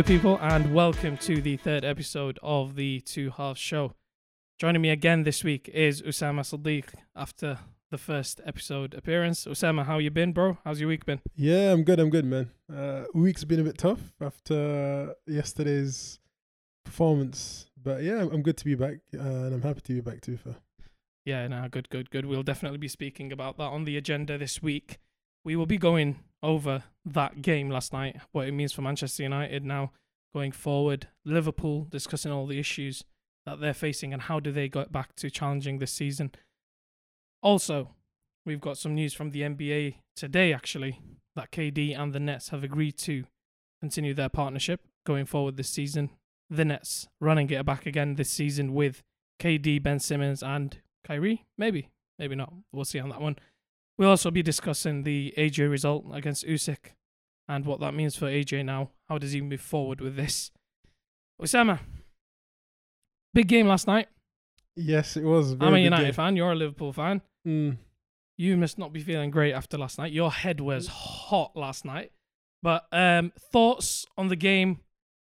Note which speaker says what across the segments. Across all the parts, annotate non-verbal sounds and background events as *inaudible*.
Speaker 1: Hello, people, and welcome to the third episode of the Two Halves Show. Joining me again this week is Usama Sadiq after the first episode appearance. Usama, how you been, bro? How's your week been?
Speaker 2: Yeah, I'm good. I'm good, man. Uh, week's been a bit tough after yesterday's performance, but yeah, I'm good to be back, uh, and I'm happy to be back too. For
Speaker 1: Yeah, no, good, good, good. We'll definitely be speaking about that on the agenda this week. We will be going over that game last night, what it means for Manchester United now going forward. Liverpool discussing all the issues that they're facing and how do they get back to challenging this season. Also, we've got some news from the NBA today, actually, that KD and the Nets have agreed to continue their partnership going forward this season. The Nets running it back again this season with KD, Ben Simmons, and Kyrie. Maybe, maybe not. We'll see on that one. We'll also be discussing the AJ result against Usyk and what that means for AJ now. How does he move forward with this? Usama, big game last night.
Speaker 2: yes, it was. a
Speaker 1: I'm a United
Speaker 2: game.
Speaker 1: fan. You're a Liverpool fan.
Speaker 2: Mm.
Speaker 1: You must not be feeling great after last night. Your head was hot last night. But um, thoughts on the game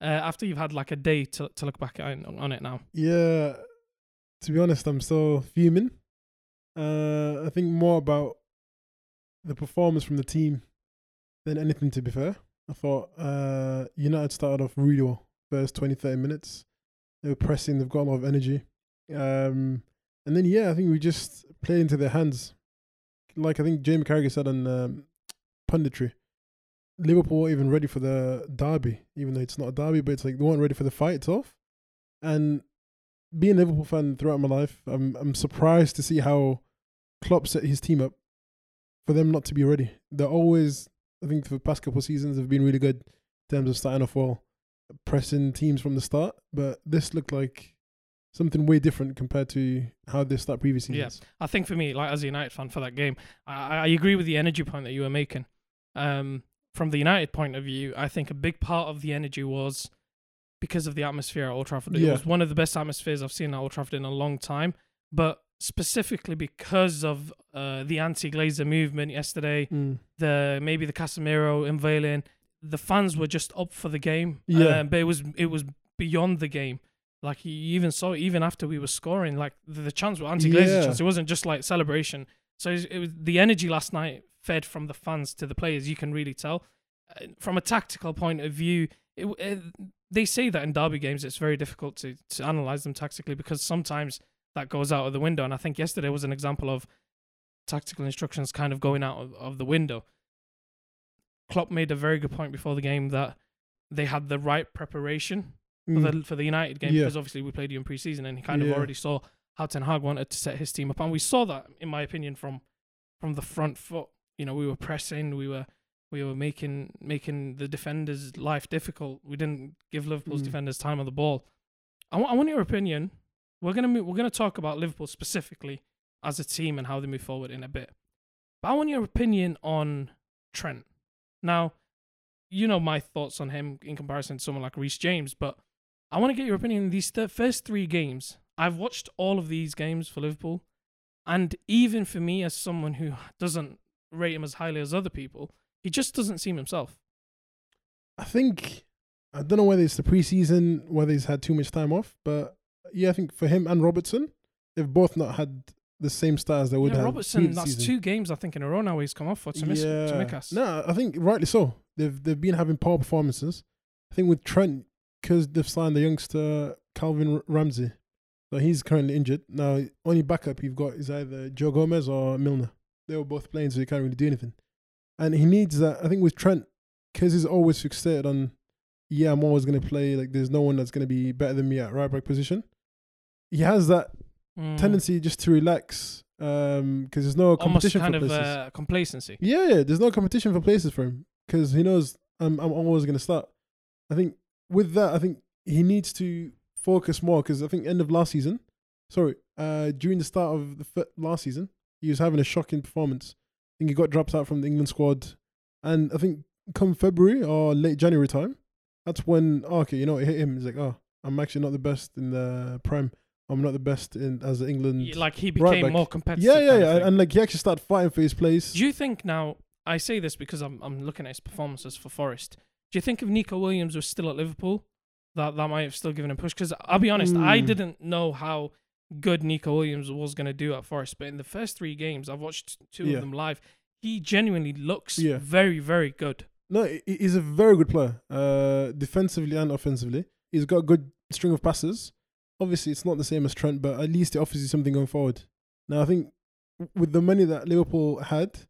Speaker 1: uh, after you've had like a day to, to look back on, on it now?
Speaker 2: Yeah, to be honest, I'm still fuming. Uh, I think more about the performance from the team than anything. To be fair, I thought uh, United started off really well. First 20, 30 minutes, they were pressing. They've got a lot of energy, um, and then yeah, I think we just played into their hands. Like I think Jamie Carragher said on um, punditry, Liverpool weren't even ready for the derby, even though it's not a derby, but it's like they weren't ready for the fight itself. And being a Liverpool fan throughout my life, I'm I'm surprised to see how Klopp set his team up for them not to be ready. They're always, I think, for the past couple of seasons, have been really good in terms of starting off well, pressing teams from the start. But this looked like something way different compared to how they start previous
Speaker 1: Yeah. I think for me, like as a United fan for that game, I, I agree with the energy point that you were making. Um, from the United point of view, I think a big part of the energy was because of the atmosphere at Old Trafford. It
Speaker 2: Yeah.
Speaker 1: was one of the best atmospheres I've seen at Old Trafford in a long time. But specifically because of uh, the anti-Glazer movement yesterday,
Speaker 2: Mm.
Speaker 1: the maybe the Casemiro unveiling, the fans were just up for the game.
Speaker 2: Yeah.
Speaker 1: Um, but it was it was beyond the game. Like you even saw, even after we were scoring, like the, the chants were anti-Glazer
Speaker 2: Yeah.
Speaker 1: chants. It wasn't just like celebration. So it was, it was the energy last night fed from the fans to the players. You can really tell. Uh, from a tactical point of view, it, it, they say that in derby games it's very difficult to to analyze them tactically because sometimes that goes out of the window. And I think yesterday was an example of tactical instructions kind of going out of, of the window. Klopp made a very good point before the game that they had the right preparation for
Speaker 2: Mm.
Speaker 1: the for the United game
Speaker 2: Yeah.
Speaker 1: because obviously we played you in preseason and he kind of already saw how Ten Hag wanted to set his team up and we saw that in my opinion from from the front foot. You know, we were pressing, we were we were making making the defenders' life difficult. We didn't give Liverpool's
Speaker 2: Mm.
Speaker 1: defenders time on the ball. I want I want your opinion. We're gonna move, we're gonna talk about Liverpool specifically as a team and how they move forward in a bit. But I want your opinion on Trent. Now, you know my thoughts on him in comparison to someone like Reece James, but I want to get your opinion on these th- first three games. I've watched all of these games for Liverpool, and even for me, as someone who doesn't rate him as highly as other people, he just doesn't seem himself.
Speaker 2: I think I don't know whether it's the preseason, whether he's had too much time off, but yeah, I think for him and Robertson, they've both not had the same start as they would
Speaker 1: Yeah,
Speaker 2: have.
Speaker 1: Robertson, that's
Speaker 2: season.
Speaker 1: two games I think in a row now he's come off for Timis- Tsimikas.
Speaker 2: No, I think rightly so. They've they've been having poor performances. I think with Trent because they've signed the youngster Calvin Ramsey, so he's currently injured. Now only backup you've got is either Joe Gomez or Milner. They were both playing, so he can't really do anything. And he needs that. I think with Trent, because he's always fixated on, yeah, I'm always going to play. Like there's no one that's going to be better than me at right back position. He has that
Speaker 1: Mm.
Speaker 2: tendency just to relax because there's no
Speaker 1: almost
Speaker 2: competition
Speaker 1: kind
Speaker 2: for
Speaker 1: of
Speaker 2: places.
Speaker 1: uh, complacency.
Speaker 2: Yeah, yeah, there's no competition for places for him because he knows I'm I'm always going to start. I think with that, I think he needs to focus more because I think end of last season, sorry, uh, during the start of the f- last season, he was having a shocking performance. I think he got dropped out from the England squad, and I think come February or late January time, that's when oh, okay, you know, it hit him. He's like, oh, I'm actually not the best in the prem. I'm not the best in as England.
Speaker 1: Like he
Speaker 2: right
Speaker 1: became
Speaker 2: back.
Speaker 1: more competitive.
Speaker 2: yeah, yeah, yeah, and like he actually started fighting for his place.
Speaker 1: Do you think now? I say this because I'm I'm looking at his performances for Forest. Do you think if Neco Williams was still at Liverpool, that that might have still given him push? Because I'll be honest, I
Speaker 2: Mm.
Speaker 1: didn't know how good Neco Williams was going to do at Forest, but in the first three games, I've watched two
Speaker 2: Yeah.
Speaker 1: of them live. He genuinely looks
Speaker 2: Yeah.
Speaker 1: very, very good.
Speaker 2: No, he's a very good player, uh, defensively and offensively. He's got a good string of passes. Obviously, it's not the same as Trent, but at least it offers you something going forward. Now, I think with the money that Liverpool had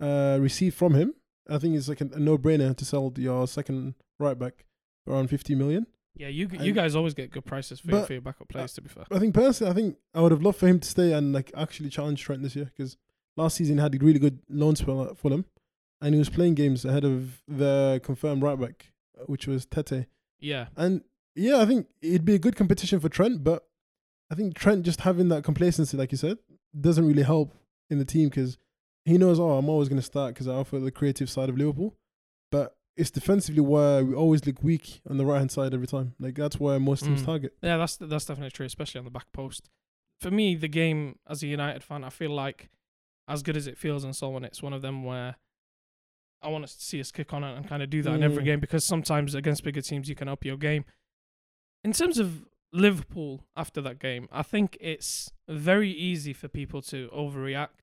Speaker 2: uh, received from him, I think it's like a, a no-brainer to sell your second right back for around 50 million.
Speaker 1: Yeah, you you
Speaker 2: And-
Speaker 1: guys always get good prices for, your for your backup players. To be fair,
Speaker 2: I think personally, I think I would have loved for him to stay and like actually challenge Trent this year because last season he had a really good loan spell at Fulham, and he was playing games ahead of the confirmed right back, which was Tete.
Speaker 1: yeah,
Speaker 2: And yeah, I think it'd be a good competition for Trent, but I think Trent just having that complacency, like you said, doesn't really help in the team because he knows, oh, I'm always going to start because I offer the creative side of Liverpool. But it's defensively where we always look weak on the right hand side every time. Like that's where most teams
Speaker 1: Mm.
Speaker 2: target.
Speaker 1: yeah, that's that's definitely true, especially on the back post. For me, the game as a United fan, I feel like as good as it feels and so on, it's one of them where I want to see us kick on it and kind of do that in every
Speaker 2: Mm.
Speaker 1: game because sometimes against bigger teams you can up your game. In terms of Liverpool after that game, I think it's very easy for people to overreact.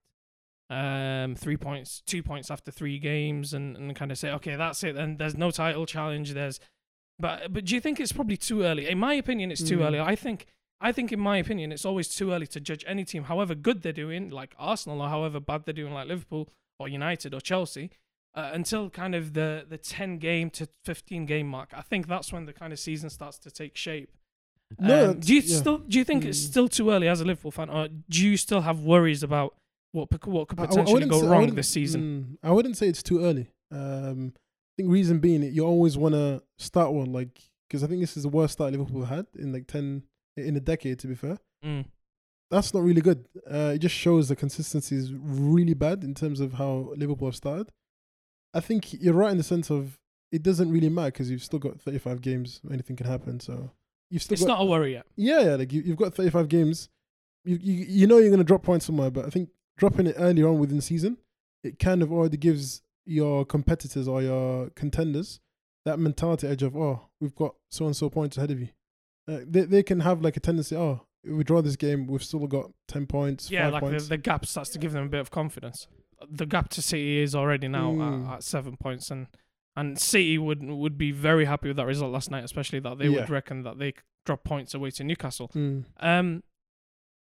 Speaker 1: Um, three points, two points after three games, and, and kind of say, okay, that's it. And there's no title challenge. There's, but but do you think it's probably too early? In my opinion, it's too
Speaker 2: Mm.
Speaker 1: early. I think I think in my opinion, it's always too early to judge any team, however good they're doing, like Arsenal, or however bad they're doing, like Liverpool or United or Chelsea, uh, until kind of the the ten game to fifteen game mark. I think that's when the kind of season starts to take shape.
Speaker 2: No,
Speaker 1: Um, do you
Speaker 2: yeah.
Speaker 1: still do you think it's
Speaker 2: Mm.
Speaker 1: still too early as a Liverpool fan, or do you still have worries about what what could
Speaker 2: I- I- I
Speaker 1: potentially go
Speaker 2: say-
Speaker 1: wrong this season?
Speaker 2: mm, I wouldn't say it's too early. Um, I think reason being, you always want to start one, like because I think this is the worst start Liverpool had in like ten in a decade. To be fair,
Speaker 1: Mm.
Speaker 2: that's not really good. Uh, it just shows the consistency is really bad in terms of how Liverpool have started. I think you're right in the sense of it doesn't really matter because you've still got 35 games. Anything can happen. So you've still
Speaker 1: It's
Speaker 2: got
Speaker 1: not a worry yet.
Speaker 2: yeah, yeah. Like you, you've got 35 games. You, you you know you're gonna drop points somewhere, but I think dropping it earlier on within the season, it kind of already gives your competitors or your contenders that mentality edge of oh we've got so and so points ahead of you. Uh, they they can have like a tendency oh we draw this game we've still got 10 points.
Speaker 1: Yeah, like the,
Speaker 2: points.
Speaker 1: the gap starts to give them a bit of confidence. The gap to City is already now
Speaker 2: Mm.
Speaker 1: at, at seven points, and and City would would be very happy with that result last night, especially that they would reckon that they drop points away to Newcastle.
Speaker 2: Mm.
Speaker 1: Um,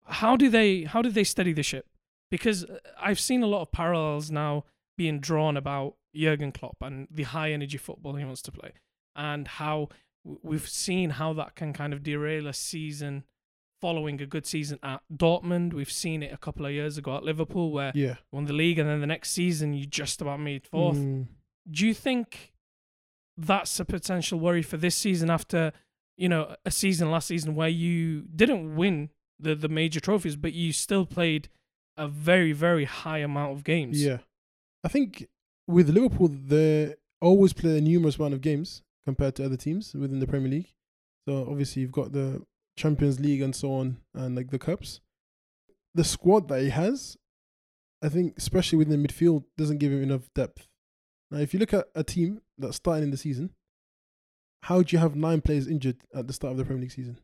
Speaker 1: how do they how do they steady the ship? Because uh, I've seen a lot of parallels now being drawn about Jurgen Klopp and the high energy football he wants to play, and how we've seen how that can kind of derail a season following a good season at Dortmund. We've seen it a couple of years ago at Liverpool where
Speaker 2: Yeah.
Speaker 1: won the league and then the next season you just about made fourth.
Speaker 2: Mm.
Speaker 1: Do you think that's a potential worry for this season after, you know, a season last season where you didn't win the the major trophies, but you still played a very very high amount of games?
Speaker 2: Yeah. I think with Liverpool, they always play a numerous amount of games compared to other teams within the Premier League. So obviously you've got the Champions League and so on, and like the cups. The squad that he has, I think, especially within the midfield, doesn't give him enough depth. Now, if you look at a team that's starting in the season, how do you have nine players injured at the start of the Premier League season?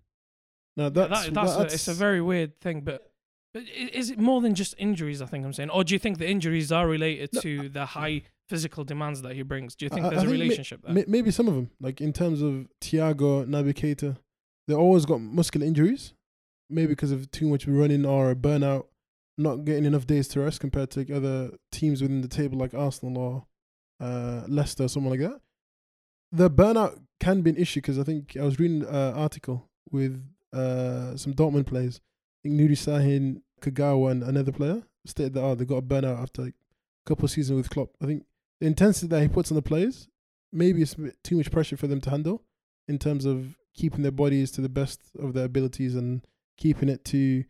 Speaker 2: Now that's
Speaker 1: that, that's, a,
Speaker 2: that's
Speaker 1: it's a very weird thing, but. But is it more than just injuries? I think I'm saying, or do you think the injuries are related
Speaker 2: No,
Speaker 1: to the high physical demands that he brings? Do you think
Speaker 2: I-
Speaker 1: there's
Speaker 2: I
Speaker 1: a
Speaker 2: think ma-
Speaker 1: relationship there?
Speaker 2: May- maybe some of them, like in terms of Thiago, Naby Keita, they always got muscular injuries, maybe because of too much running or burnout, not getting enough days to rest compared to other teams within the table like Arsenal or uh, Leicester, someone like that. The burnout can be an issue because I think I was reading an article with uh, some Dortmund players, I think Nuri Sahin, Kagawa, and another player stated that oh, they got a burnout after like, a couple of seasons with Klopp. I think the intensity that he puts on the players maybe it's too much pressure for them to handle in terms of keeping their bodies to the best of their abilities and keeping it to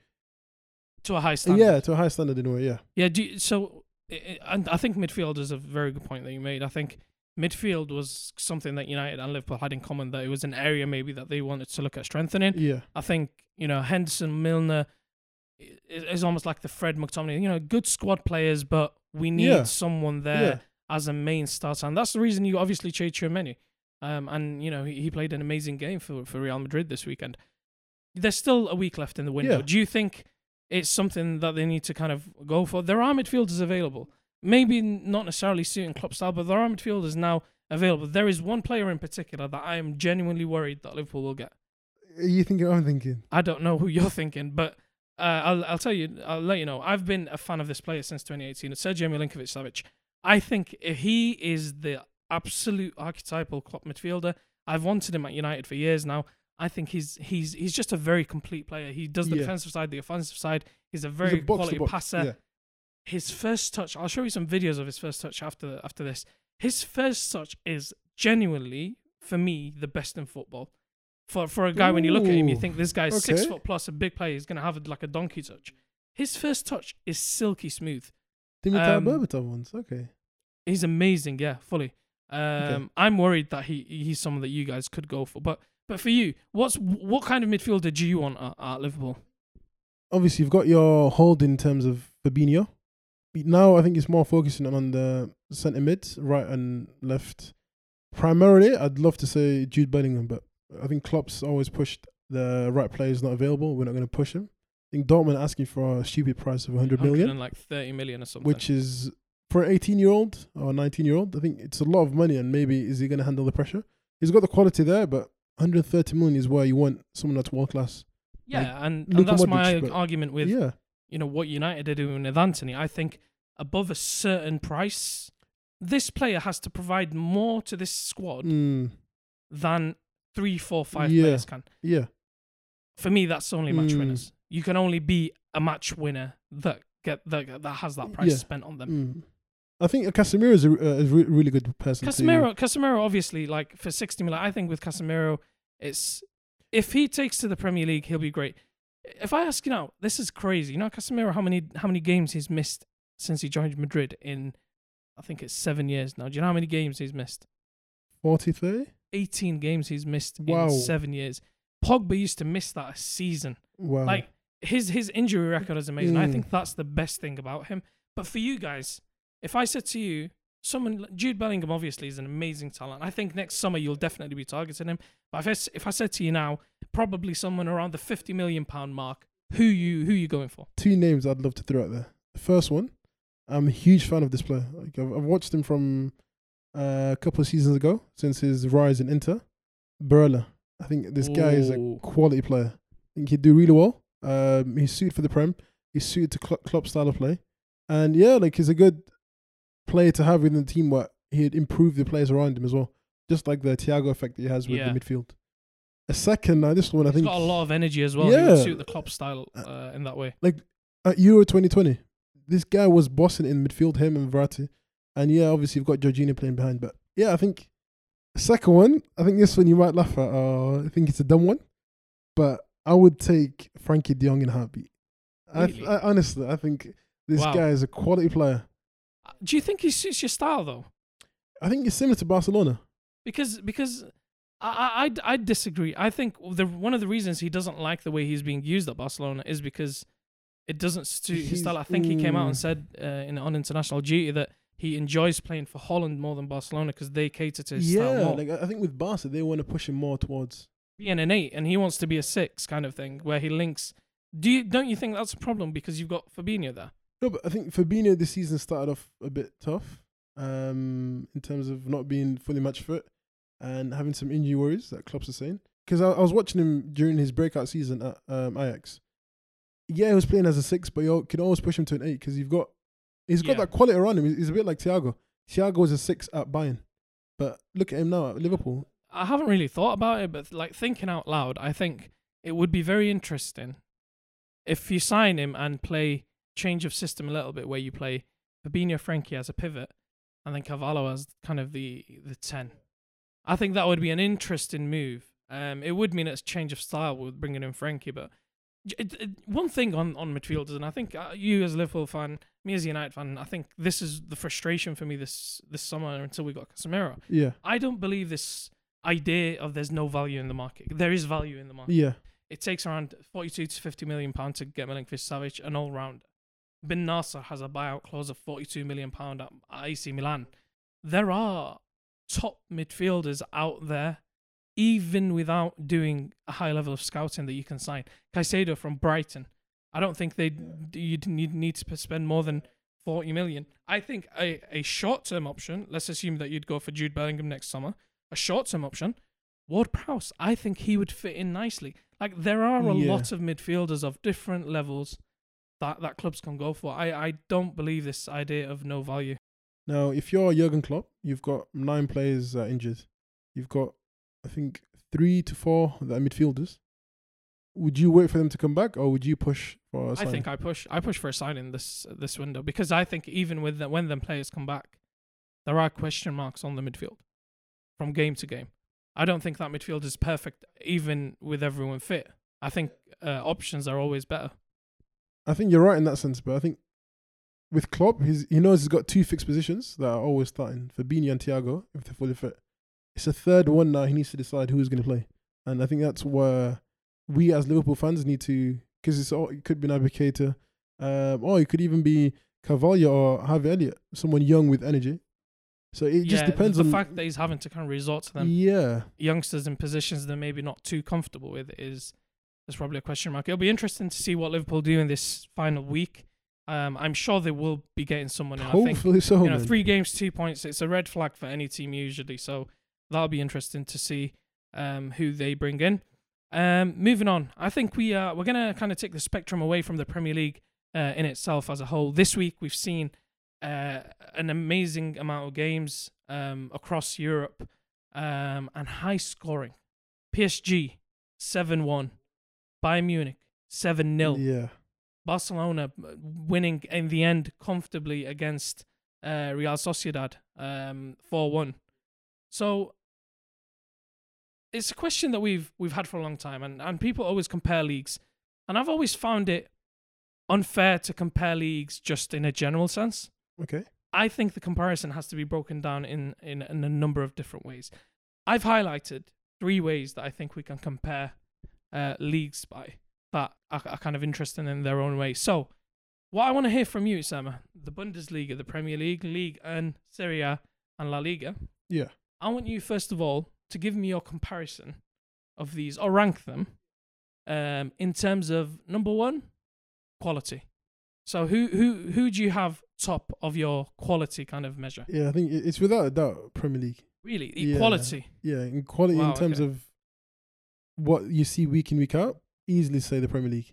Speaker 1: to a high standard.
Speaker 2: yeah to a high standard in a way. Yeah,
Speaker 1: Yeah. Do you, so, and I think midfield is a very good point that you made. I think midfield was something that United and Liverpool had in common. That it was an area maybe that they wanted to look at strengthening.
Speaker 2: yeah,
Speaker 1: I think you know Henderson, Milner is almost like the Fred McTominay. You know, good squad players, but we need
Speaker 2: Yeah.
Speaker 1: someone there
Speaker 2: yeah.
Speaker 1: as a main starter, and that's the reason you obviously trade Chouameni. Um, and you know he, he played an amazing game for for Real Madrid this weekend. There's still a week left in the window.
Speaker 2: Yeah.
Speaker 1: Do you think it's something that they need to kind of go for? There are midfielders available. Maybe not necessarily suiting Klopp style, but there are midfielders now available. There is one player in particular that I am genuinely worried that Liverpool will get.
Speaker 2: Are you thinking? I'm thinking.
Speaker 1: I don't know who *laughs* you're thinking, but uh, I'll I'll tell you. I'll let you know. I've been a fan of this player since 2018. It's Sergio Milinkovic Savic. I think if he is the absolute archetypal Klopp midfielder. I've wanted him at United for years now. I think he's he's he's just a very complete player. He does the
Speaker 2: Yeah.
Speaker 1: defensive side, the offensive side. He's a
Speaker 2: He's
Speaker 1: very
Speaker 2: a
Speaker 1: quality
Speaker 2: box,
Speaker 1: passer.
Speaker 2: Yeah.
Speaker 1: His first touch. I'll show you some videos of his first touch after after this. His first touch is genuinely for me the best in football. For for a guy when you look at him, you think this guy's six foot plus, a big player. He's gonna have like a donkey touch. His first touch is silky smooth.
Speaker 2: Dimitar
Speaker 1: Um,
Speaker 2: Berbatov ones. Okay.
Speaker 1: He's amazing, yeah, fully. Um, I'm worried that he he's someone that you guys could go for, but but for you, what's what kind of midfielder do you want at, at Liverpool?
Speaker 2: Obviously, you've got your hold in terms of Fabinho. Now, I think it's more focusing on the centre mid, right and left. Primarily, I'd love to say Jude Bellingham, but I think Klopp's always pushed the right player is not available. We're not going to push him. I think Dortmund are asking for a stupid price of 100 million.
Speaker 1: like thirty million or something.
Speaker 2: which is for an 18 year old or 19 year old. I think it's a lot of money, and maybe is he going to handle the pressure? He's got the quality there, but 130 million is where you want someone that's world class.
Speaker 1: yeah, and, and
Speaker 2: Luka
Speaker 1: that's my
Speaker 2: Modric, but-
Speaker 1: argument with
Speaker 2: yeah,
Speaker 1: you know what United are doing with Anthony. I think above a certain price, this player has to provide more to this squad
Speaker 2: mm,
Speaker 1: than three, four, five
Speaker 2: Yeah.
Speaker 1: players can.
Speaker 2: yeah,
Speaker 1: For me, that's only match
Speaker 2: Mm.
Speaker 1: winners. You can only be a match winner that get that that has that price
Speaker 2: Yeah.
Speaker 1: spent on them.
Speaker 2: mm. I think Casemiro is a, a re- really good person.
Speaker 1: Casemiro, Casemiro, obviously, like for sixty million, I think with Casemiro, it's if he takes to the Premier League, he'll be great. If I ask you now, this is crazy. You know, Casemiro, how many how many games he's missed since he joined Madrid in, I think it's seven years now. Do you know how many games he's missed?
Speaker 2: Forty-three.
Speaker 1: Eighteen games he's missed
Speaker 2: Wow.
Speaker 1: in seven years. Pogba used to miss that a season.
Speaker 2: Wow.
Speaker 1: Like his his injury record is amazing. I
Speaker 2: Mm.
Speaker 1: think that's the best thing about him. But for you guys, if I said to you, someone Jude Bellingham obviously is an amazing talent. I think next summer you'll definitely be targeting him. But if I, if I said to you now, probably someone around the fifty million pound mark, who you who you going for?
Speaker 2: two names I'd love to throw out there. The first one, I'm a huge fan of this player. Like I've, I've watched him from uh, a couple of seasons ago since his rise in Inter. Barella. I think this guy is a quality player. I think he'd do really well. Um, he's suited for the Prem. He's suited to Klo- Klopp's style of play. And yeah, like he's a good player to have within the team where he'd improve the players around him as well. Just like the Thiago effect that he has with
Speaker 1: Yeah.
Speaker 2: the midfield. A second, now this one I
Speaker 1: He's
Speaker 2: think
Speaker 1: got a lot of energy as well. He would
Speaker 2: Yeah.
Speaker 1: suit the Klopp style uh, in that way.
Speaker 2: Like at Euro 2020, this guy was bossing in midfield, him and Verratti. And yeah, obviously you've got Jorginho playing behind. But yeah, I think second one, I think this one you might laugh at. Uh, I think it's a dumb one. But I would take Frenkie de Jong in heartbeat. I,
Speaker 1: Really?
Speaker 2: I honestly, I think this
Speaker 1: Wow.
Speaker 2: guy is a quality player.
Speaker 1: Do you think he suits your style though?
Speaker 2: I think it's similar to Barcelona.
Speaker 1: because because I I I disagree. I think the one of the reasons he doesn't like the way he's being used at Barcelona is because it doesn't suit his style. I think he came out and
Speaker 2: mm.
Speaker 1: said uh, in on international duty that he enjoys playing for Holland more than Barcelona because they cater to his style
Speaker 2: Yeah,
Speaker 1: more.
Speaker 2: like I I think with Barca, they want to push him more towards.
Speaker 1: Being an eight and he wants to be a six kind of thing where he links. Do you don't you think that's a problem because you've got Fabinho there?
Speaker 2: No, but I think Fabinho this season started off a bit tough um, in terms of not being fully match fit and having some injury worries that Klopp's are saying. Because I, I was watching him during his breakout season at um, Ajax. Yeah, he was playing as a six, but you can always push him to an eight because you've got he's got
Speaker 1: Yeah.
Speaker 2: that quality around him. He's, he's a bit like Thiago. Thiago was a six at Bayern, but look at him now at Liverpool.
Speaker 1: I haven't really thought about it, but like thinking out loud, I think it would be very interesting if you sign him and play change of system a little bit, where you play Fabinho Frenkie as a pivot and then Carvalho as kind of the the ten. I think that would be an interesting move. Um, it would mean it's change of style with bringing in Frenkie, but it, it, one thing on on midfielders, and I think uh, you as a Liverpool fan, me as a United fan, I think this is the frustration for me this this summer until we got Casemiro.
Speaker 2: Yeah,
Speaker 1: I don't believe this idea of there's no value in the market. There is value in the market.
Speaker 2: yeah,
Speaker 1: It takes around 42 to 50 million pound to get Milinkovic Savic an all rounder. Bennacer has a buyout clause of 42 million pound at AC Milan. There are top midfielders out there, even without doing a high level of scouting that you can sign. Caicedo from Brighton. I don't think they you'd need, to spend more than 40 million. I think a, a short term option, let's assume that you'd go for Jude Bellingham next summer, a short term option, Ward Prowse, I think he would fit in nicely. Like there are a
Speaker 2: Yeah.
Speaker 1: lot of midfielders of different levels that, that clubs can go for. I, I don't believe this idea of no value.
Speaker 2: Now, if you're Jurgen Klopp, you've got nine players uh, injured. You've got, I think, three to four that are midfielders. Would you wait for them to come back, or would you push for? a
Speaker 1: I
Speaker 2: signing?
Speaker 1: I think I push I push for a signing this this window because I think even with the, when them players come back, there are question marks on the midfield from game to game. I don't think that midfield is perfect even with everyone fit. I think uh, options are always better.
Speaker 2: I think you're right in that sense, but I think with Klopp, he's, he knows he's got two fixed positions that are always starting Fabinho and Thiago if they're fully fit. It's a third one now. He needs to decide who's going to play, and I think that's where we as Liverpool fans need to because it's all, it could be Naby Keita, um, or it could even be Carvalho or Harvey Elliott, someone young with energy. So it just depends
Speaker 1: the
Speaker 2: on the
Speaker 1: fact that he's having to kind of resort to them
Speaker 2: yeah.
Speaker 1: youngsters in positions they're maybe not too comfortable with is is probably a question mark. It'll be interesting to see what Liverpool do in this final week. Um, I'm sure they will be getting someone in. I think
Speaker 2: Hopefully so.
Speaker 1: you know,
Speaker 2: man.
Speaker 1: three games, two points. It's a red flag for any team usually. So that'll be interesting to see um, who they bring in. Um, moving on, I think we uh, we're gonna kind of take the spectrum away from the Premier League uh, in itself as a whole. This week we've seen uh, an amazing amount of games um, across Europe um, and high scoring. PSG seven one, Bayern Munich seven 0
Speaker 2: Yeah.
Speaker 1: Barcelona uh, winning in the end comfortably against uh, Real Sociedad um, 4-1. So it's a question that we've we've had for a long time and, and people always compare leagues. And I've always found it unfair to compare leagues just in a general sense.
Speaker 2: Okay.
Speaker 1: I think the comparison has to be broken down in, in, in a number of different ways. I've highlighted three ways that I think we can compare uh, leagues by that are, are kind of interesting in their own way. So, what I want to hear from you, Sama, the Bundesliga, the Premier League, League, and Serie A, and La Liga.
Speaker 2: Yeah.
Speaker 1: I want you first of all to give me your comparison of these or rank them um, in terms of number one, quality. So who who who do you have top of your quality kind of measure?
Speaker 2: Yeah, I think it's without a doubt Premier League.
Speaker 1: Really,
Speaker 2: Yeah.
Speaker 1: equality.
Speaker 2: Yeah, in quality
Speaker 1: Wow,
Speaker 2: in terms
Speaker 1: okay.
Speaker 2: of what you see week in week out, easily say the Premier League.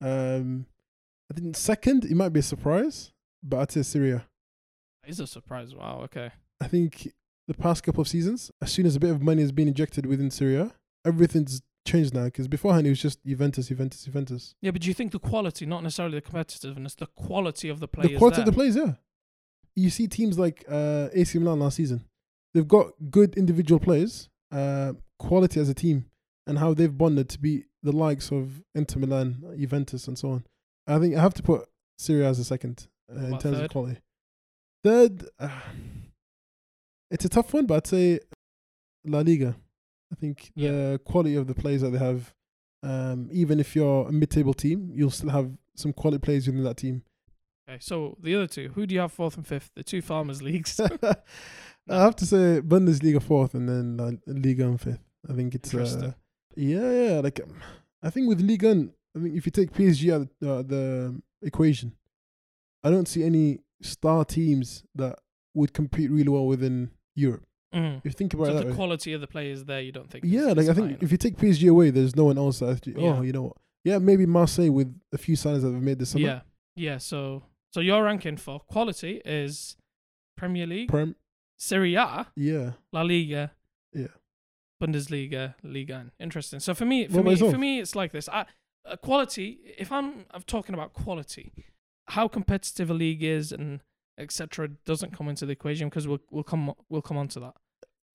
Speaker 2: Um, I think second it might be a surprise, but I'd say Serie A.
Speaker 1: Is a surprise. Wow. Okay.
Speaker 2: I think the past couple of seasons, as soon as a bit of money has been injected within Serie A, everything's changed now. Because beforehand it was just Juventus, Juventus, Juventus.
Speaker 1: Yeah, but do you think the quality, not necessarily the competitiveness, the quality of the players?
Speaker 2: the quality
Speaker 1: there?
Speaker 2: of the players, yeah. You see teams like uh, AC Milan last season, they've got good individual players, uh, quality as a team, and how they've bonded to be the likes of Inter Milan, Juventus, and so on. I think I have to put Serie A as a second uh, in terms
Speaker 1: third?
Speaker 2: of quality. Third, uh, it's a tough one, but I'd say La Liga. I think
Speaker 1: Yeah.
Speaker 2: the quality of the players that they have, um, even if you're a mid-table team, you'll still have some quality players within that team.
Speaker 1: Okay, so the other two, who do you have fourth and fifth? The two farmers leagues. *laughs*
Speaker 2: I have to say Bundesliga fourth and then La Liga on fifth. I think it's uh. Yeah, yeah. Like um, I think with Liga, on, I think if you take PSG out of uh, the equation, I don't see any star teams that would compete really well within Europe.
Speaker 1: Mm.
Speaker 2: If you think about
Speaker 1: So
Speaker 2: it
Speaker 1: the
Speaker 2: way.
Speaker 1: quality of the players there, you don't think?
Speaker 2: Yeah, like I think
Speaker 1: enough?
Speaker 2: if you take PSG away, there's no one else that actually,
Speaker 1: Yeah.
Speaker 2: oh, you know what? Yeah, maybe Marseille with a few signings that they've made this summer.
Speaker 1: yeah, yeah. So so your ranking for quality is Premier League,
Speaker 2: Prem,
Speaker 1: Serie A,
Speaker 2: yeah.
Speaker 1: La Liga,
Speaker 2: Yeah.
Speaker 1: Bundesliga, Liga. 1. Interesting. So for me, for
Speaker 2: What
Speaker 1: me, for me, it's like this. I, uh, quality. If I'm, I'm talking about quality, how competitive a league is and etc. doesn't come into the equation because we'll we'll come we'll come on to that.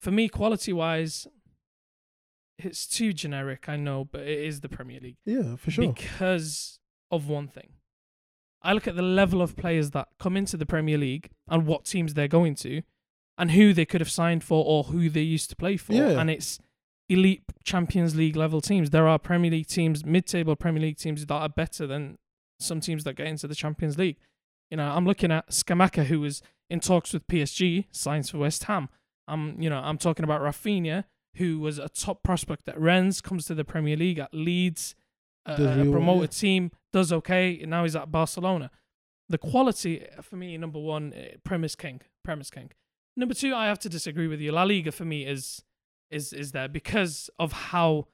Speaker 1: For me, quality wise, it's too generic. I know, but it is the Premier League
Speaker 2: Yeah, for sure.
Speaker 1: because of one thing. I look at the level of players that come into the Premier League and what teams they're going to, and who they could have signed for or who they used to play for,
Speaker 2: Yeah.
Speaker 1: and it's elite Champions League level teams. There are Premier League teams, mid-table Premier League teams that are better than some teams that get into the Champions League. You know, I'm looking at Scamacca, who was in talks with PSG, signs for West Ham. I'm you know I'm talking about Raphinha, who was a top prospect at Rennes, comes to the Premier League at Leeds, uh, a promoted team, does okay, and now he's at Barcelona. The quality for me, number one, uh, Prem is king. Prem is king. Number two, I have to disagree with you. La Liga for me is is is there because of how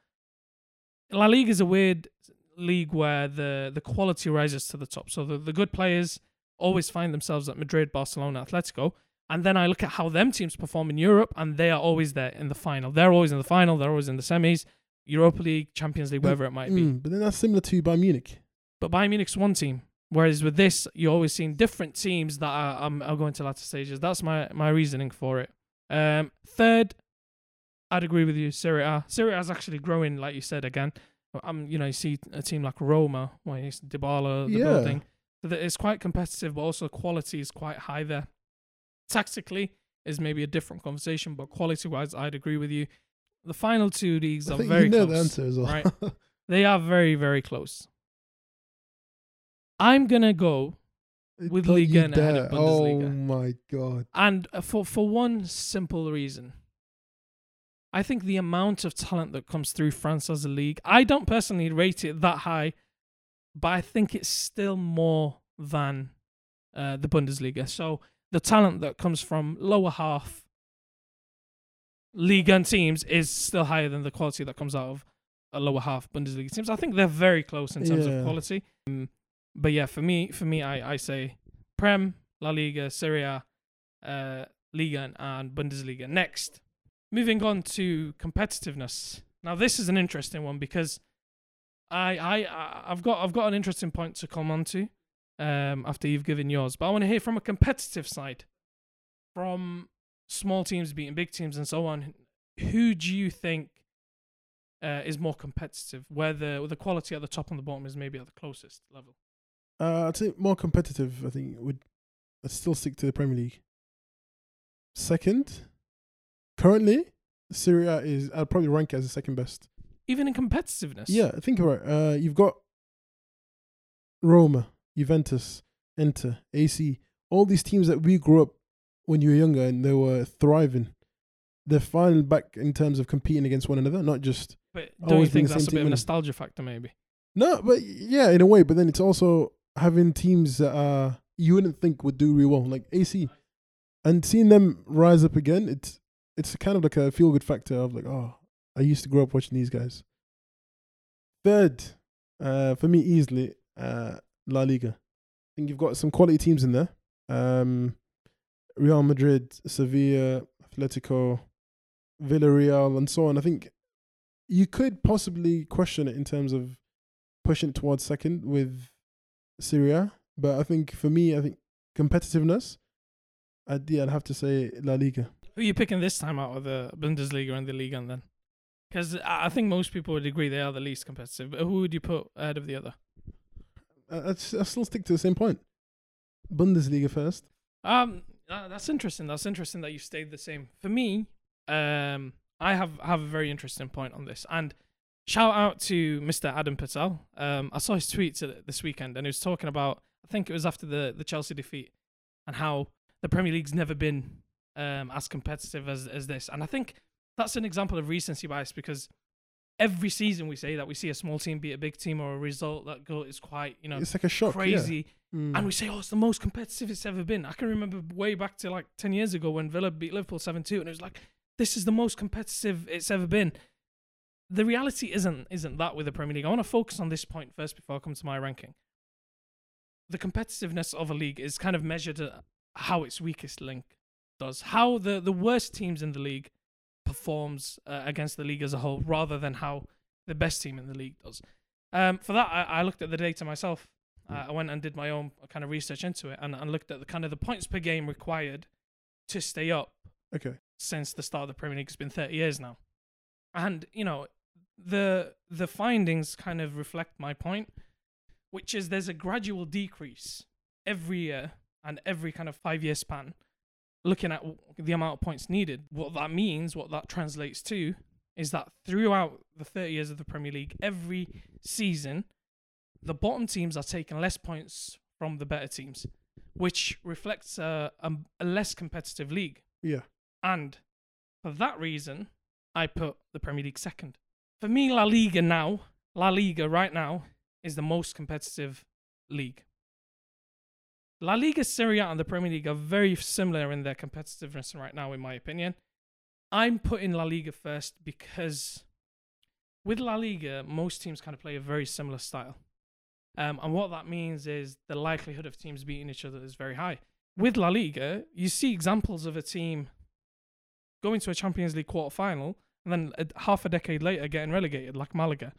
Speaker 1: La Liga is a weird league where the the quality rises to the top. So the, the good players always find themselves at Madrid, Barcelona, Atletico. And then I look at how them teams perform in Europe, and they are always there in the final. They're always in the final. They're always in the semis, Europa League, Champions League, wherever it might be.
Speaker 2: Mm, but then that's similar to Bayern Munich.
Speaker 1: But Bayern Munich's one team. Whereas with this, you're always seeing different teams that are, um, are going to latter stages. That's my, my reasoning for it. Um, third, I'd agree with you. Serie A. Serie A is actually growing, like you said again. Um, you know, you see a team like Roma, where it's Dybala, the
Speaker 2: Yeah.
Speaker 1: building. So it's quite competitive, but also quality is quite high there. Tactically is maybe a different conversation, but quality-wise, I'd agree with you. The final two leagues
Speaker 2: I
Speaker 1: are very
Speaker 2: you know
Speaker 1: close.
Speaker 2: the answer as well.
Speaker 1: right? *laughs* They are very, very close. I'm gonna go, With
Speaker 2: Don't
Speaker 1: Liga and ahead of. Bundesliga.
Speaker 2: Oh my god.
Speaker 1: and uh, for for one simple reason. I think the amount of talent that comes through France as a league, I don't personally rate it that high, but I think it's still more than uh, the Bundesliga. So the talent that comes from lower half league and teams is still higher than the quality that comes out of a lower half Bundesliga teams. I think they're very close in terms
Speaker 2: Yeah.
Speaker 1: of quality. Um, but yeah, for me, for me, I, I say Prem, La Liga, Serie A, uh, Liga, and Bundesliga. Next, moving on to competitiveness. Now, this is an interesting one because I, I, I've got, I've got an interesting point to come on to um, after you've given yours. But I want to hear from a competitive side, from small teams beating big teams and so on. Who do you think uh, is more competitive? Where the, where the quality at the top and the bottom is maybe at the closest level.
Speaker 2: Uh, I'd say more competitive. I think would I'd still stick to the Premier League. Second, currently, Serie A is I'd probably rank it as the second best.
Speaker 1: Even in competitiveness.
Speaker 2: Yeah, think about it. Uh, you've got Roma, Juventus, Inter, AC, all these teams that we grew up when you were younger and they were thriving. They're finally back in terms of competing against one another, not just
Speaker 1: But don't you think that's a bit of a nostalgia factor, maybe?
Speaker 2: no, but yeah, in a way. But then it's also having teams that uh you wouldn't think would do really well, like AC, and seeing them rise up again. It's it's kind of like a feel good factor of like, oh, I used to grow up watching these guys. Third, uh, for me easily, uh, La Liga. I think you've got some quality teams in there. Um, Real Madrid, Sevilla, Atletico, Villarreal, and so on. I think you could possibly question it in terms of pushing it towards second with Serie A, but I think for me, I think competitiveness. I'd, yeah, I'd have to say La Liga.
Speaker 1: Who are you picking this time out of the Bundesliga and the Liga and then? Because I I think most people would agree they are the least competitive. But who would you put ahead of the other?
Speaker 2: I, I'd still stick to the same point. Bundesliga first.
Speaker 1: Um, uh, that's interesting. That's interesting that you stayed the same. For me, um, I have have a very interesting point on this. And shout out to Mr. Adam Patel. Um, I saw his tweets this weekend, and he was talking about. I think it was after the the Chelsea defeat, and how the Premier League's never been um as competitive as as this. And I think that's an example of recency bias because every season we say that we see a small team beat a big team or a result that go is quite you know
Speaker 2: it's like a shock. yeah.
Speaker 1: crazy
Speaker 2: Mm.
Speaker 1: and we say, oh, it's the most competitive it's ever been. I can remember way back to like 10 years ago when Villa beat Liverpool 7 2, and it was like, this is the most competitive it's ever been. The reality isn't isn't that with the Premier League. I want to focus on this point first before I come to my ranking. The competitiveness of a league is kind of measured at how its weakest link does, how the, the worst teams in the league performs uh, against the league as a whole, rather than how the best team in the league does. Um, for that, I, I looked at the data myself. Uh, I went and did my own kind of research into it and, and looked at the kind of the points per game required to stay up
Speaker 2: Okay.
Speaker 1: since the start of the Premier League. It's been 30 years now, and you know the the findings kind of reflect my point, which is there's a gradual decrease every year and every kind of five year span. Looking at the amount of points needed, what that means, what that translates to, is that throughout the 30 years of the Premier League, every season, the bottom teams are taking less points from the better teams, which reflects a, a, a less competitive league.
Speaker 2: Yeah.
Speaker 1: And For that reason, I put the Premier League second. For me, La Liga now, La Liga right now, is the most competitive league. La Liga, Serie A, and the Premier League are very similar in their competitiveness right now, in my opinion. I'm putting La Liga first because with La Liga, most teams kind of play a very similar style. Um, and what that means is the likelihood of teams beating each other is very high. With La Liga, you see examples of a team going to a Champions League quarter final and then a, half a decade later getting relegated, like Malaga,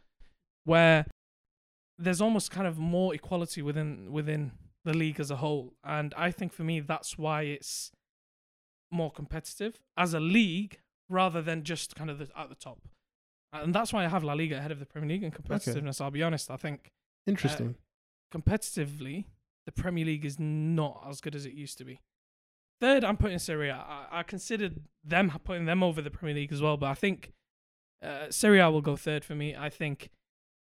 Speaker 1: where there's almost kind of more equality within within the league as a whole. And I think for me, that's why it's more competitive as a league rather than just kind of the, at the top. And that's why I have La Liga ahead of the Premier League in competitiveness. I'll be honest. I think uh,
Speaker 2: Interesting.
Speaker 1: competitively, the Premier League is not as good as it used to be. Third, I'm putting Serie I, considered them putting them over the Premier League as well, but I think uh, Serie A will go third for me. I think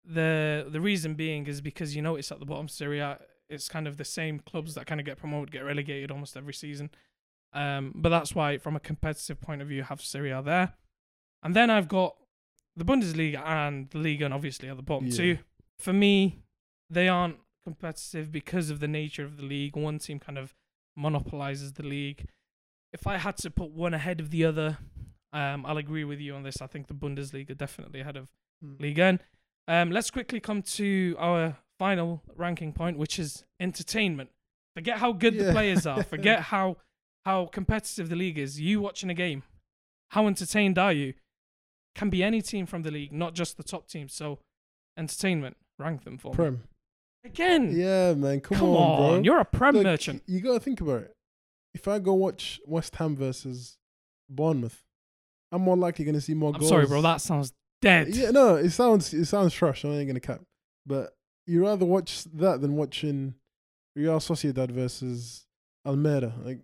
Speaker 1: the the reason being is because you notice at the bottom Serie A, it's kind of the same clubs that kind of get promoted, get relegated almost every season. Um, but that's why, from a competitive point of view, have Serie A there, and then I've got the Bundesliga and the Liga, and obviously at the bottom
Speaker 2: Yeah.
Speaker 1: too. For me, they aren't competitive because of the nature of the league. One team kind of monopolizes the league. If I had to put one ahead of the other, um, I'll agree with you on this. I think the Bundesliga definitely ahead of
Speaker 2: Mm.
Speaker 1: Liga. Um, let's quickly come to our final ranking point, which is entertainment. Forget how good the players are. *laughs* Forget how how competitive the league is. You watching a game, how entertained are you? Can be any team from the league, not just the top teams. So, entertainment, rank them for me. Again.
Speaker 2: Yeah, man. Come,
Speaker 1: come
Speaker 2: on, bro.
Speaker 1: You're a prem
Speaker 2: Look,
Speaker 1: merchant.
Speaker 2: You gotta think about it. If I go watch West Ham versus Bournemouth, I'm more likely gonna see more
Speaker 1: I'm
Speaker 2: goals.
Speaker 1: sorry, bro. That sounds dead.
Speaker 2: Yeah, no, it sounds it sounds trash. I ain't gonna cap, but you rather watch that than watching Real Sociedad versus Almeria, like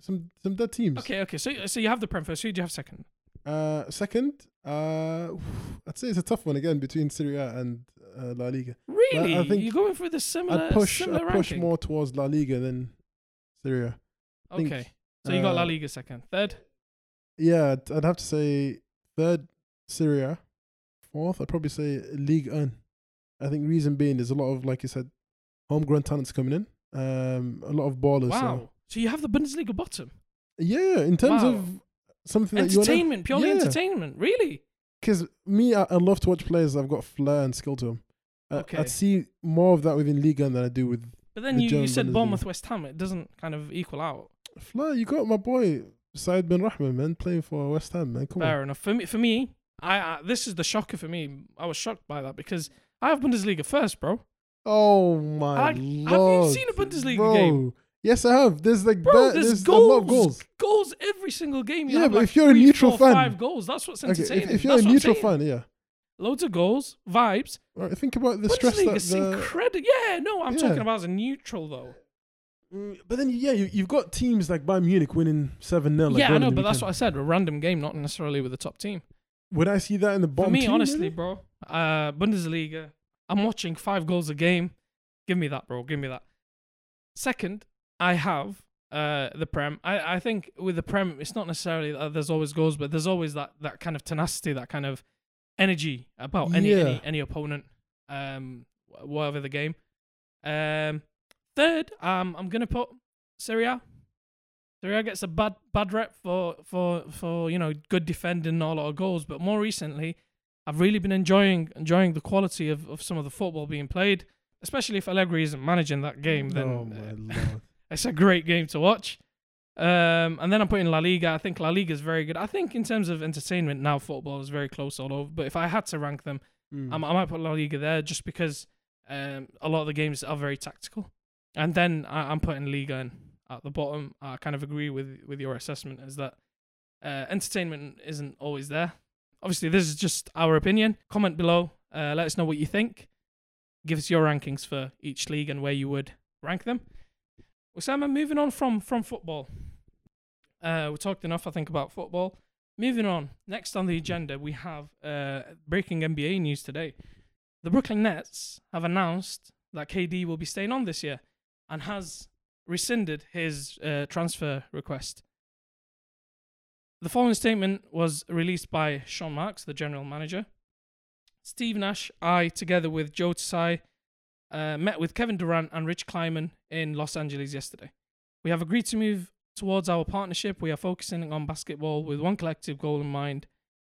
Speaker 2: some some dead teams.
Speaker 1: Okay, okay. So, so you have the prem first. Who do you have second?
Speaker 2: Uh, second, uh, *sighs* I'd say it's a tough one again between Serie A and uh, La Liga.
Speaker 1: Really?
Speaker 2: I think
Speaker 1: You're going for the similar,
Speaker 2: I'd push
Speaker 1: similar
Speaker 2: push
Speaker 1: ranking?
Speaker 2: more towards La Liga than Serie A. I think,
Speaker 1: Okay. So you got La
Speaker 2: uh,
Speaker 1: Liga second. Third?
Speaker 2: Yeah, I'd, I'd have to say third Serie A. Fourth, I'd probably say Ligue 1. I think reason being there's a lot of like you said, homegrown talents coming in. Um, a lot of ballers.
Speaker 1: Wow.
Speaker 2: So.
Speaker 1: So you have the Bundesliga bottom.
Speaker 2: Yeah, in terms
Speaker 1: Wow.
Speaker 2: of something that you
Speaker 1: Entertainment, purely
Speaker 2: Yeah.
Speaker 1: entertainment. Really?
Speaker 2: Because me, I, I love to watch players that've got flair and skill to them. Uh, I,
Speaker 1: Okay.
Speaker 2: I'd see more of that within Liga than I do with
Speaker 1: But then
Speaker 2: The
Speaker 1: you, you said Bournemouth, West Ham. It doesn't kind of equal out.
Speaker 2: flair. You got my boy Said Benrahma, man, playing for West Ham, man. Come
Speaker 1: Fair
Speaker 2: on.
Speaker 1: enough. For me, for me, I, I this is the shocker for me. I was shocked by that because I have Bundesliga first, bro.
Speaker 2: Oh my
Speaker 1: Like, have you seen a Bundesliga
Speaker 2: bro.
Speaker 1: game?
Speaker 2: Yes, I have. There's like
Speaker 1: Bro, there's,
Speaker 2: there's,
Speaker 1: goals,
Speaker 2: a lot of goals.
Speaker 1: goals every single game. You
Speaker 2: Yeah, but
Speaker 1: like
Speaker 2: if you're a neutral
Speaker 1: four,
Speaker 2: fan-
Speaker 1: five goals. That's what's
Speaker 2: Okay,
Speaker 1: entertaining.
Speaker 2: if, if you're
Speaker 1: That's
Speaker 2: a neutral fan, yeah.
Speaker 1: Loads of goals, vibes.
Speaker 2: Right, think about the stress that
Speaker 1: Bundesliga's
Speaker 2: the,
Speaker 1: incredible. Yeah, no, I'm
Speaker 2: Yeah.
Speaker 1: talking about as a neutral though.
Speaker 2: Mm, But then, yeah, you, you've got teams like Bayern Munich winning 7 0. Like
Speaker 1: yeah, I know, but that's what I said. A random game, not necessarily with the top team.
Speaker 2: Would I see that in the
Speaker 1: For
Speaker 2: bottom
Speaker 1: me,
Speaker 2: team,
Speaker 1: honestly,
Speaker 2: maybe?
Speaker 1: bro, uh, Bundesliga. I'm watching five goals a game. Give me that, bro. Give me that. Second, I have uh, the Prem. I, I think with the Prem, it's not necessarily that there's always goals, but there's always that, that kind of tenacity, that kind of energy about any
Speaker 2: Yeah.
Speaker 1: any, any opponent, um, whatever the game. Um, third, um, I'm gonna put Serie A. Serie A gets a bad bad rep for for for you know good defending and a lot of goals, but more recently, I've really been enjoying enjoying the quality of, of some of the football being played, especially if Allegri isn't managing that game. Then
Speaker 2: oh, my
Speaker 1: uh,
Speaker 2: lord. *laughs*
Speaker 1: it's a great game to watch. Um, and then I'm putting La Liga. I think La Liga is very good. I think in terms of entertainment now, football is very close all over. But if I had to rank them,
Speaker 2: Mm.
Speaker 1: I, I might put La Liga there just because um, a lot of the games are very tactical. And then I, I'm putting Liga in at the bottom. I kind of agree with with your assessment is that uh, entertainment isn't always there. Obviously, this is just our opinion. Comment below. Uh, let us know what you think. Give us your rankings for each league and where you would rank them. Usama, moving on from from football. Uh, we talked enough, I think, about football. Moving on. Next on the agenda, we have uh, breaking NBA news today. The Brooklyn Nets have announced that KD will be staying on this year and has rescinded his uh, transfer request. The following statement was released by Sean Marks, the general manager. Steve Nash, I, together with Joe Tsai, uh, met with Kevin Durant and Rich Kleiman in Los Angeles yesterday. We have agreed to move towards our partnership. We are focusing on basketball with one collective goal in mind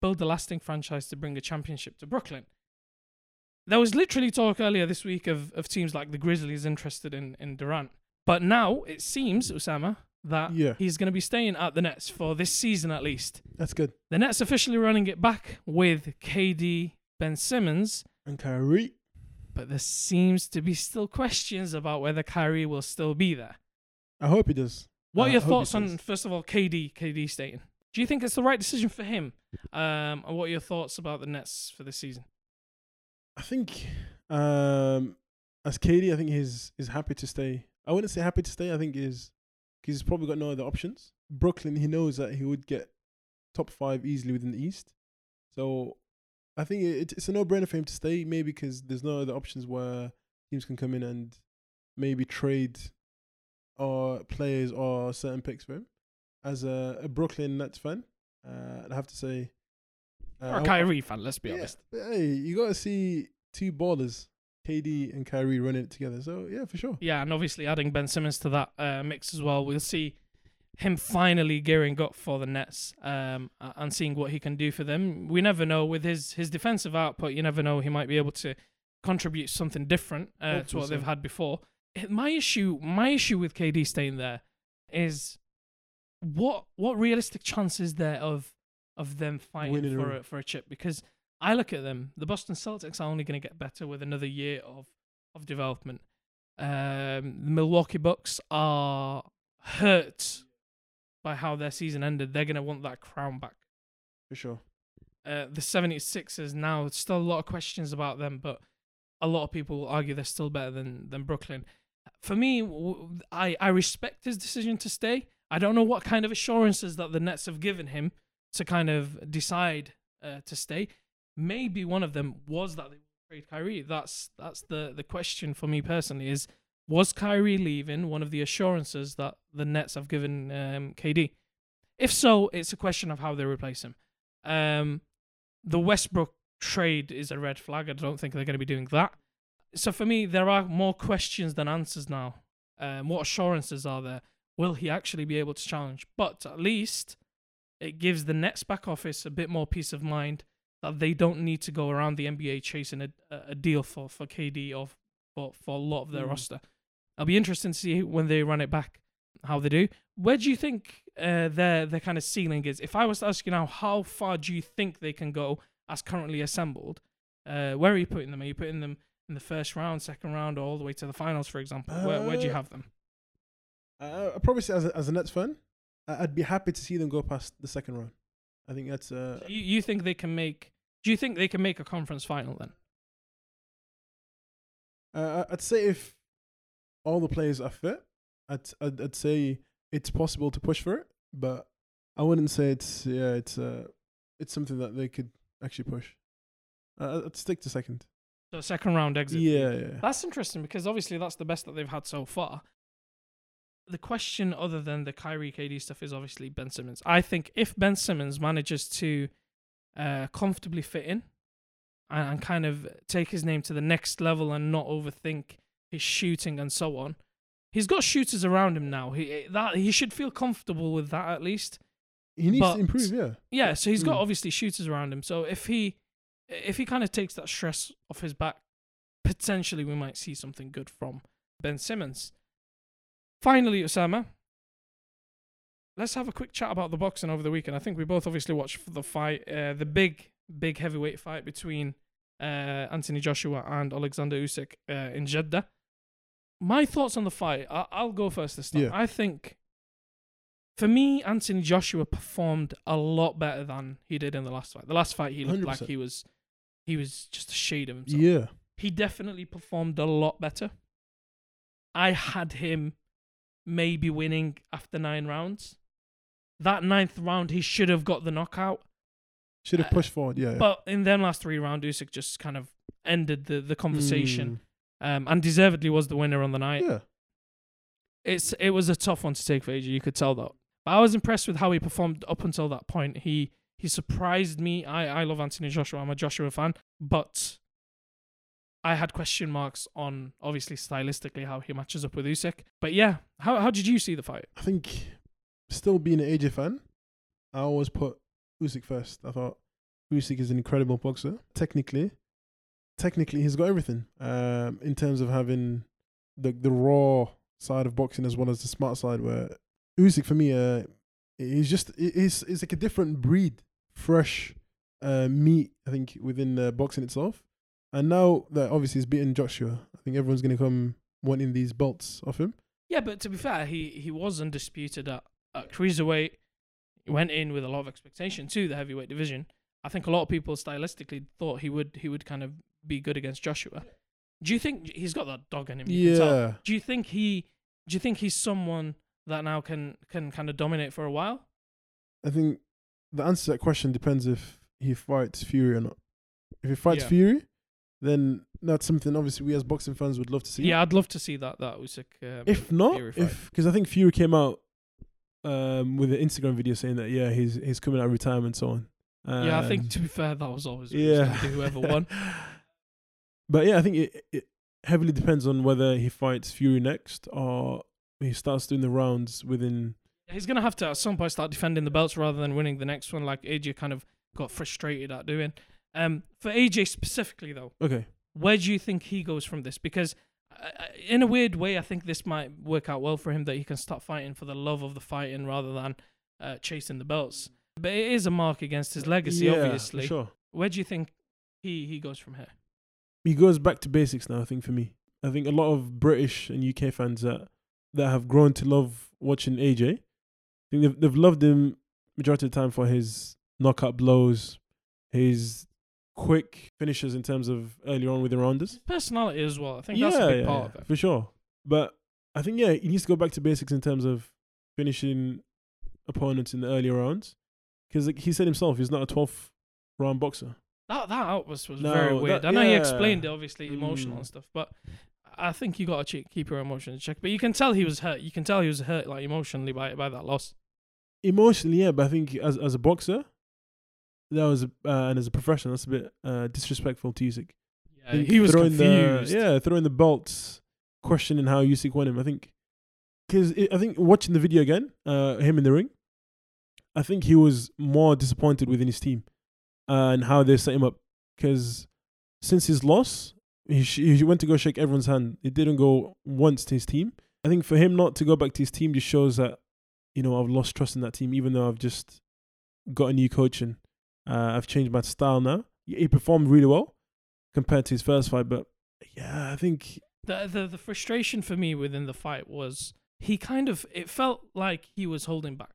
Speaker 1: build a lasting franchise to bring a championship to Brooklyn. There was literally talk earlier this week of, of teams like the Grizzlies interested in, in Durant. But now it seems, Usama, that
Speaker 2: Yeah.
Speaker 1: he's going to be staying at the Nets for this season at least.
Speaker 2: That's good.
Speaker 1: The Nets officially running it back with KD, Ben Simmons,
Speaker 2: And Kyrie.
Speaker 1: But there seems to be still questions about whether Kyrie will still be there.
Speaker 2: I hope he does.
Speaker 1: What are
Speaker 2: Uh,
Speaker 1: your thoughts on, first of all, KD, KD staying? Do you think it's the right decision for him? Um, and what are your thoughts about the Nets for this season?
Speaker 2: I think um, as KD, I think he's is happy to stay. I wouldn't say happy to stay. I think he's he's probably got no other options. Brooklyn, he knows that he would get top five easily within the East. So I think it, it's a no brainer for him to stay. Maybe because there's no other options where teams can come in and maybe trade or players or certain picks for him. As a, a Brooklyn Nets fan, uh, I'd have to say. uh,
Speaker 1: or a Kyrie fan, let's be
Speaker 2: yeah,
Speaker 1: honest.
Speaker 2: Hey, you got to see two ballers, KD and Kyrie, running it together. So yeah, for sure.
Speaker 1: Yeah, and obviously adding Ben Simmons to that uh, mix as well. We'll see him finally gearing up for the Nets um, and seeing what he can do for them. We never know with his his defensive output. You never know he might be able to contribute something different uh, to what they've had before. Eh, My issue, my issue with KD staying there is what what realistic chance is there of of them fighting
Speaker 2: Winning
Speaker 1: for a, for a chip? Because I look at them, the Boston Celtics are only going to get better with another year of of development. Um, the Milwaukee Bucks are hurt by how their season ended. They're going to want that crown back.
Speaker 2: For sure.
Speaker 1: Uh, the 76ers now, still a lot of questions about them, but a lot of people will argue they're still better than, than Brooklyn. For me, I, I respect his decision to stay. I don't know what kind of assurances that the Nets have given him to kind of decide uh, to stay. Maybe one of them was that they would trade Kyrie. That's that's the, the question for me personally is was Kyrie leaving one of the assurances that the Nets have given um, KD? If so, it's a question of how they replace him. Um, the Westbrook trade is a red flag. I don't think they're going to be doing that. So for me, there are more questions than answers now. Um, what assurances are there? Will he actually be able to challenge? But at least it gives the Nets back office a bit more peace of mind that they don't need to go around the NBA chasing a, a deal for, for KD or for, for a lot of their
Speaker 2: Mm.
Speaker 1: roster. It'll be interesting to see when they run it back how they do. Where do you think uh, their their kind of ceiling is? If I was to ask you now, how far do you think they can go as currently assembled? Uh, where are you putting them? Are you putting them in the first round, second round, or all the way to the finals, for example? where where do you
Speaker 2: Uh,
Speaker 1: have them?
Speaker 2: Uh, I probably say as a, as a Nets fan, I'd be happy to see them go past the second round. I think that's uh,
Speaker 1: You, you think they can make? Do you think they can make a conference final then?
Speaker 2: uh, I'd say if all the players are fit, I'd, I'd I'd say it's possible to push for it, but I wouldn't say it's yeah it's uh it's something that they could actually push. Uh, I'd stick to second.
Speaker 1: So second round exit.
Speaker 2: Yeah, yeah.
Speaker 1: That's interesting because obviously that's the best that they've had so far. The question, other than the Kyrie KD stuff, is obviously Ben Simmons. I think if Ben Simmons manages to uh, comfortably fit in and, and kind of take his name to the next level and not overthink his shooting and so on, he's got shooters around him now. He that he should feel comfortable with that at least.
Speaker 2: He needs
Speaker 1: But-
Speaker 2: to improve. Yeah.
Speaker 1: Yeah, so he's got
Speaker 2: Mm.
Speaker 1: obviously shooters around him. So if he if he kind of takes that stress off his back, potentially we might see something good from Ben Simmons. Finally, Usama, let's have a quick chat about the boxing over the weekend. I think we both obviously watched the fight, uh, the big, big heavyweight fight between uh, Anthony Joshua and Alexander Usyk uh, in Jeddah. My thoughts on the fight. I- I'll go first this time.
Speaker 2: Yeah.
Speaker 1: I think, for me, Anthony Joshua performed a lot better than he did in the last fight. The last fight, he looked like
Speaker 2: 100%.
Speaker 1: he was, he was just a shade of himself
Speaker 2: Yeah.
Speaker 1: he definitely performed a lot better. I had him maybe winning after nine rounds. That ninth round, he should have got the knockout.
Speaker 2: Should have
Speaker 1: Uh,
Speaker 2: pushed forward. Yeah. yeah.
Speaker 1: But in them last three rounds, Usyk just kind of ended the, the conversation
Speaker 2: Mm,
Speaker 1: um, and deservedly was the winner on the night.
Speaker 2: yeah.
Speaker 1: It's It was a tough one to take for AJ. You could tell that. But I was impressed with how he performed up until that point. He he surprised me. I I love Anthony Joshua. I'm a Joshua fan, but I had question marks on obviously stylistically how he matches up with Usyk. But yeah, how how did you see the fight?
Speaker 2: I think still being an AJ fan, I always put Usyk first. I thought Usyk is an incredible boxer. Technically, technically he's got everything. Um, in terms of having the the raw side of boxing as well as the smart side. Where Usyk for me, uh, he's just he's it's like a different breed, fresh uh, meat. I think within uh, boxing itself. And now that obviously he's beaten Joshua, I think everyone's going to come wanting these belts off him.
Speaker 1: Yeah, but to be fair, he he was undisputed at, at cruiserweight. He went in with a lot of expectation to the heavyweight division. I think a lot of people stylistically thought he would he would kind of be good against Joshua. Do you think he's got that dog in him? you can tell.
Speaker 2: Yeah,
Speaker 1: Do you think he do you think he's someone that now can can kind of dominate for a while?
Speaker 2: I think the answer to that question depends if he fights Fury or not. If he fights
Speaker 1: Yeah.
Speaker 2: Fury, then that's something obviously we as boxing fans would love to see.
Speaker 1: Yeah, I'd love to see that that Usyk. Um,
Speaker 2: If not, if because I think Fury came out um, with an Instagram video saying that yeah he's he's coming out of retirement and so on.
Speaker 1: yeah, I think to be fair, that was always what he was
Speaker 2: yeah
Speaker 1: whoever won. *laughs*
Speaker 2: but yeah, I think it, it heavily depends on whether he fights Fury next or he starts doing the rounds within.
Speaker 1: He's gonna have to at some point start defending the belts rather than winning the next one, like AJ kind of got frustrated at doing. Um, for AJ specifically though,
Speaker 2: Okay,
Speaker 1: where do you think he goes from this? Because uh, uh, in a weird way, I think this might work out well for him that he can start fighting for the love of the fighting rather than uh, chasing the belts. But it is a mark against his legacy,
Speaker 2: yeah,
Speaker 1: obviously.
Speaker 2: sure.
Speaker 1: Where do you think he he goes from here?
Speaker 2: He goes back to basics now. I think for me, I think a lot of British and UK fans that that have grown to love watching AJ, I think they've they've loved him majority of the time for his knockout blows, his quick finishes in terms of earlier on with the rounders.
Speaker 1: Personality as well. I think that's a big part of it.
Speaker 2: for sure. But I think yeah, he needs to go back to basics in terms of finishing opponents in the earlier rounds, because like he said himself, he's not a 12th round boxer.
Speaker 1: That that outburst was
Speaker 2: No,
Speaker 1: very weird.
Speaker 2: that-
Speaker 1: I know he explained it, obviously emotional
Speaker 2: Mm.
Speaker 1: and stuff, but I think you got to keep your emotions in check. But you can tell he was hurt. You can tell he was hurt, like emotionally, by by that loss.
Speaker 2: emotionally, yeah, but I think as as a boxer, that was uh, and as a professional, that's a bit uh, disrespectful to Usyk.
Speaker 1: Yeah, he was
Speaker 2: throwing
Speaker 1: confused.
Speaker 2: The, yeah, throwing the belts, questioning how Usyk won him. I think because I think watching the video again, uh, him in the ring, I think he was more disappointed within his team and how they set him up. Because since his loss, he sh- he went to go shake everyone's hand. It didn't go once to his team. I think for him not to go back to his team just shows that you know I've lost trust in that team, even though I've just got a new coach and uh, I've changed my style now. He performed really well compared to his first fight, but yeah, I think
Speaker 1: The, the the frustration for me within the fight was he kind of it felt like he was holding back.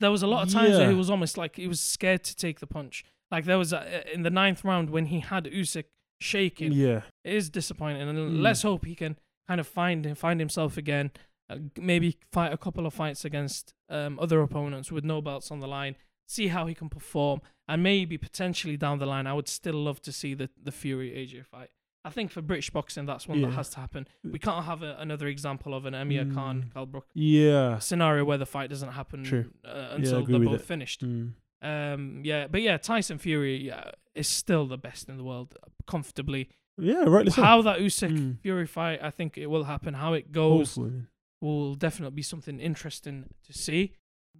Speaker 1: There was a lot of times where he was almost like he was scared to take the punch. Like there was a, in the ninth round when he had Usyk shaking.
Speaker 2: yeah,
Speaker 1: It is disappointing, and
Speaker 2: Mm.
Speaker 1: let's hope he can kind of find find himself again. Uh, maybe fight a couple of fights against um, other opponents with no belts on the line. See how he can perform, and maybe potentially down the line, I would still love to see the the Fury AJ fight. I think for British boxing, that's one that has to happen. We can't have a, another example of an Amir Khan
Speaker 2: Mm.
Speaker 1: Kell Brook
Speaker 2: yeah,
Speaker 1: scenario where the fight doesn't happen uh, until
Speaker 2: agree
Speaker 1: they're both finished.
Speaker 2: Mm.
Speaker 1: Um, yeah, but yeah, Tyson Fury is still the best in the world, comfortably.
Speaker 2: yeah, rightly so.
Speaker 1: How that Usyk
Speaker 2: Mm.
Speaker 1: Fury fight, I think it will happen. How it goes
Speaker 2: Hopefully.
Speaker 1: will definitely be something interesting to see.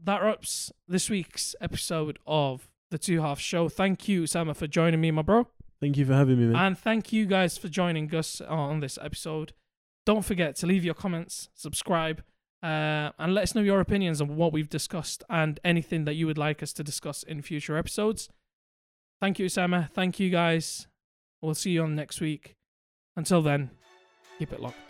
Speaker 1: That wraps this week's episode of the Two Halves Show. Thank you, Sama, for joining me, my bro.
Speaker 2: Thank you for having me, man.
Speaker 1: And thank you guys for joining us on this episode. Don't forget to leave your comments, subscribe, uh, and let us know your opinions on what we've discussed and anything that you would like us to discuss in future episodes. Thank you, Sama. Thank you, guys. We'll see you on next week. Until then, keep it locked.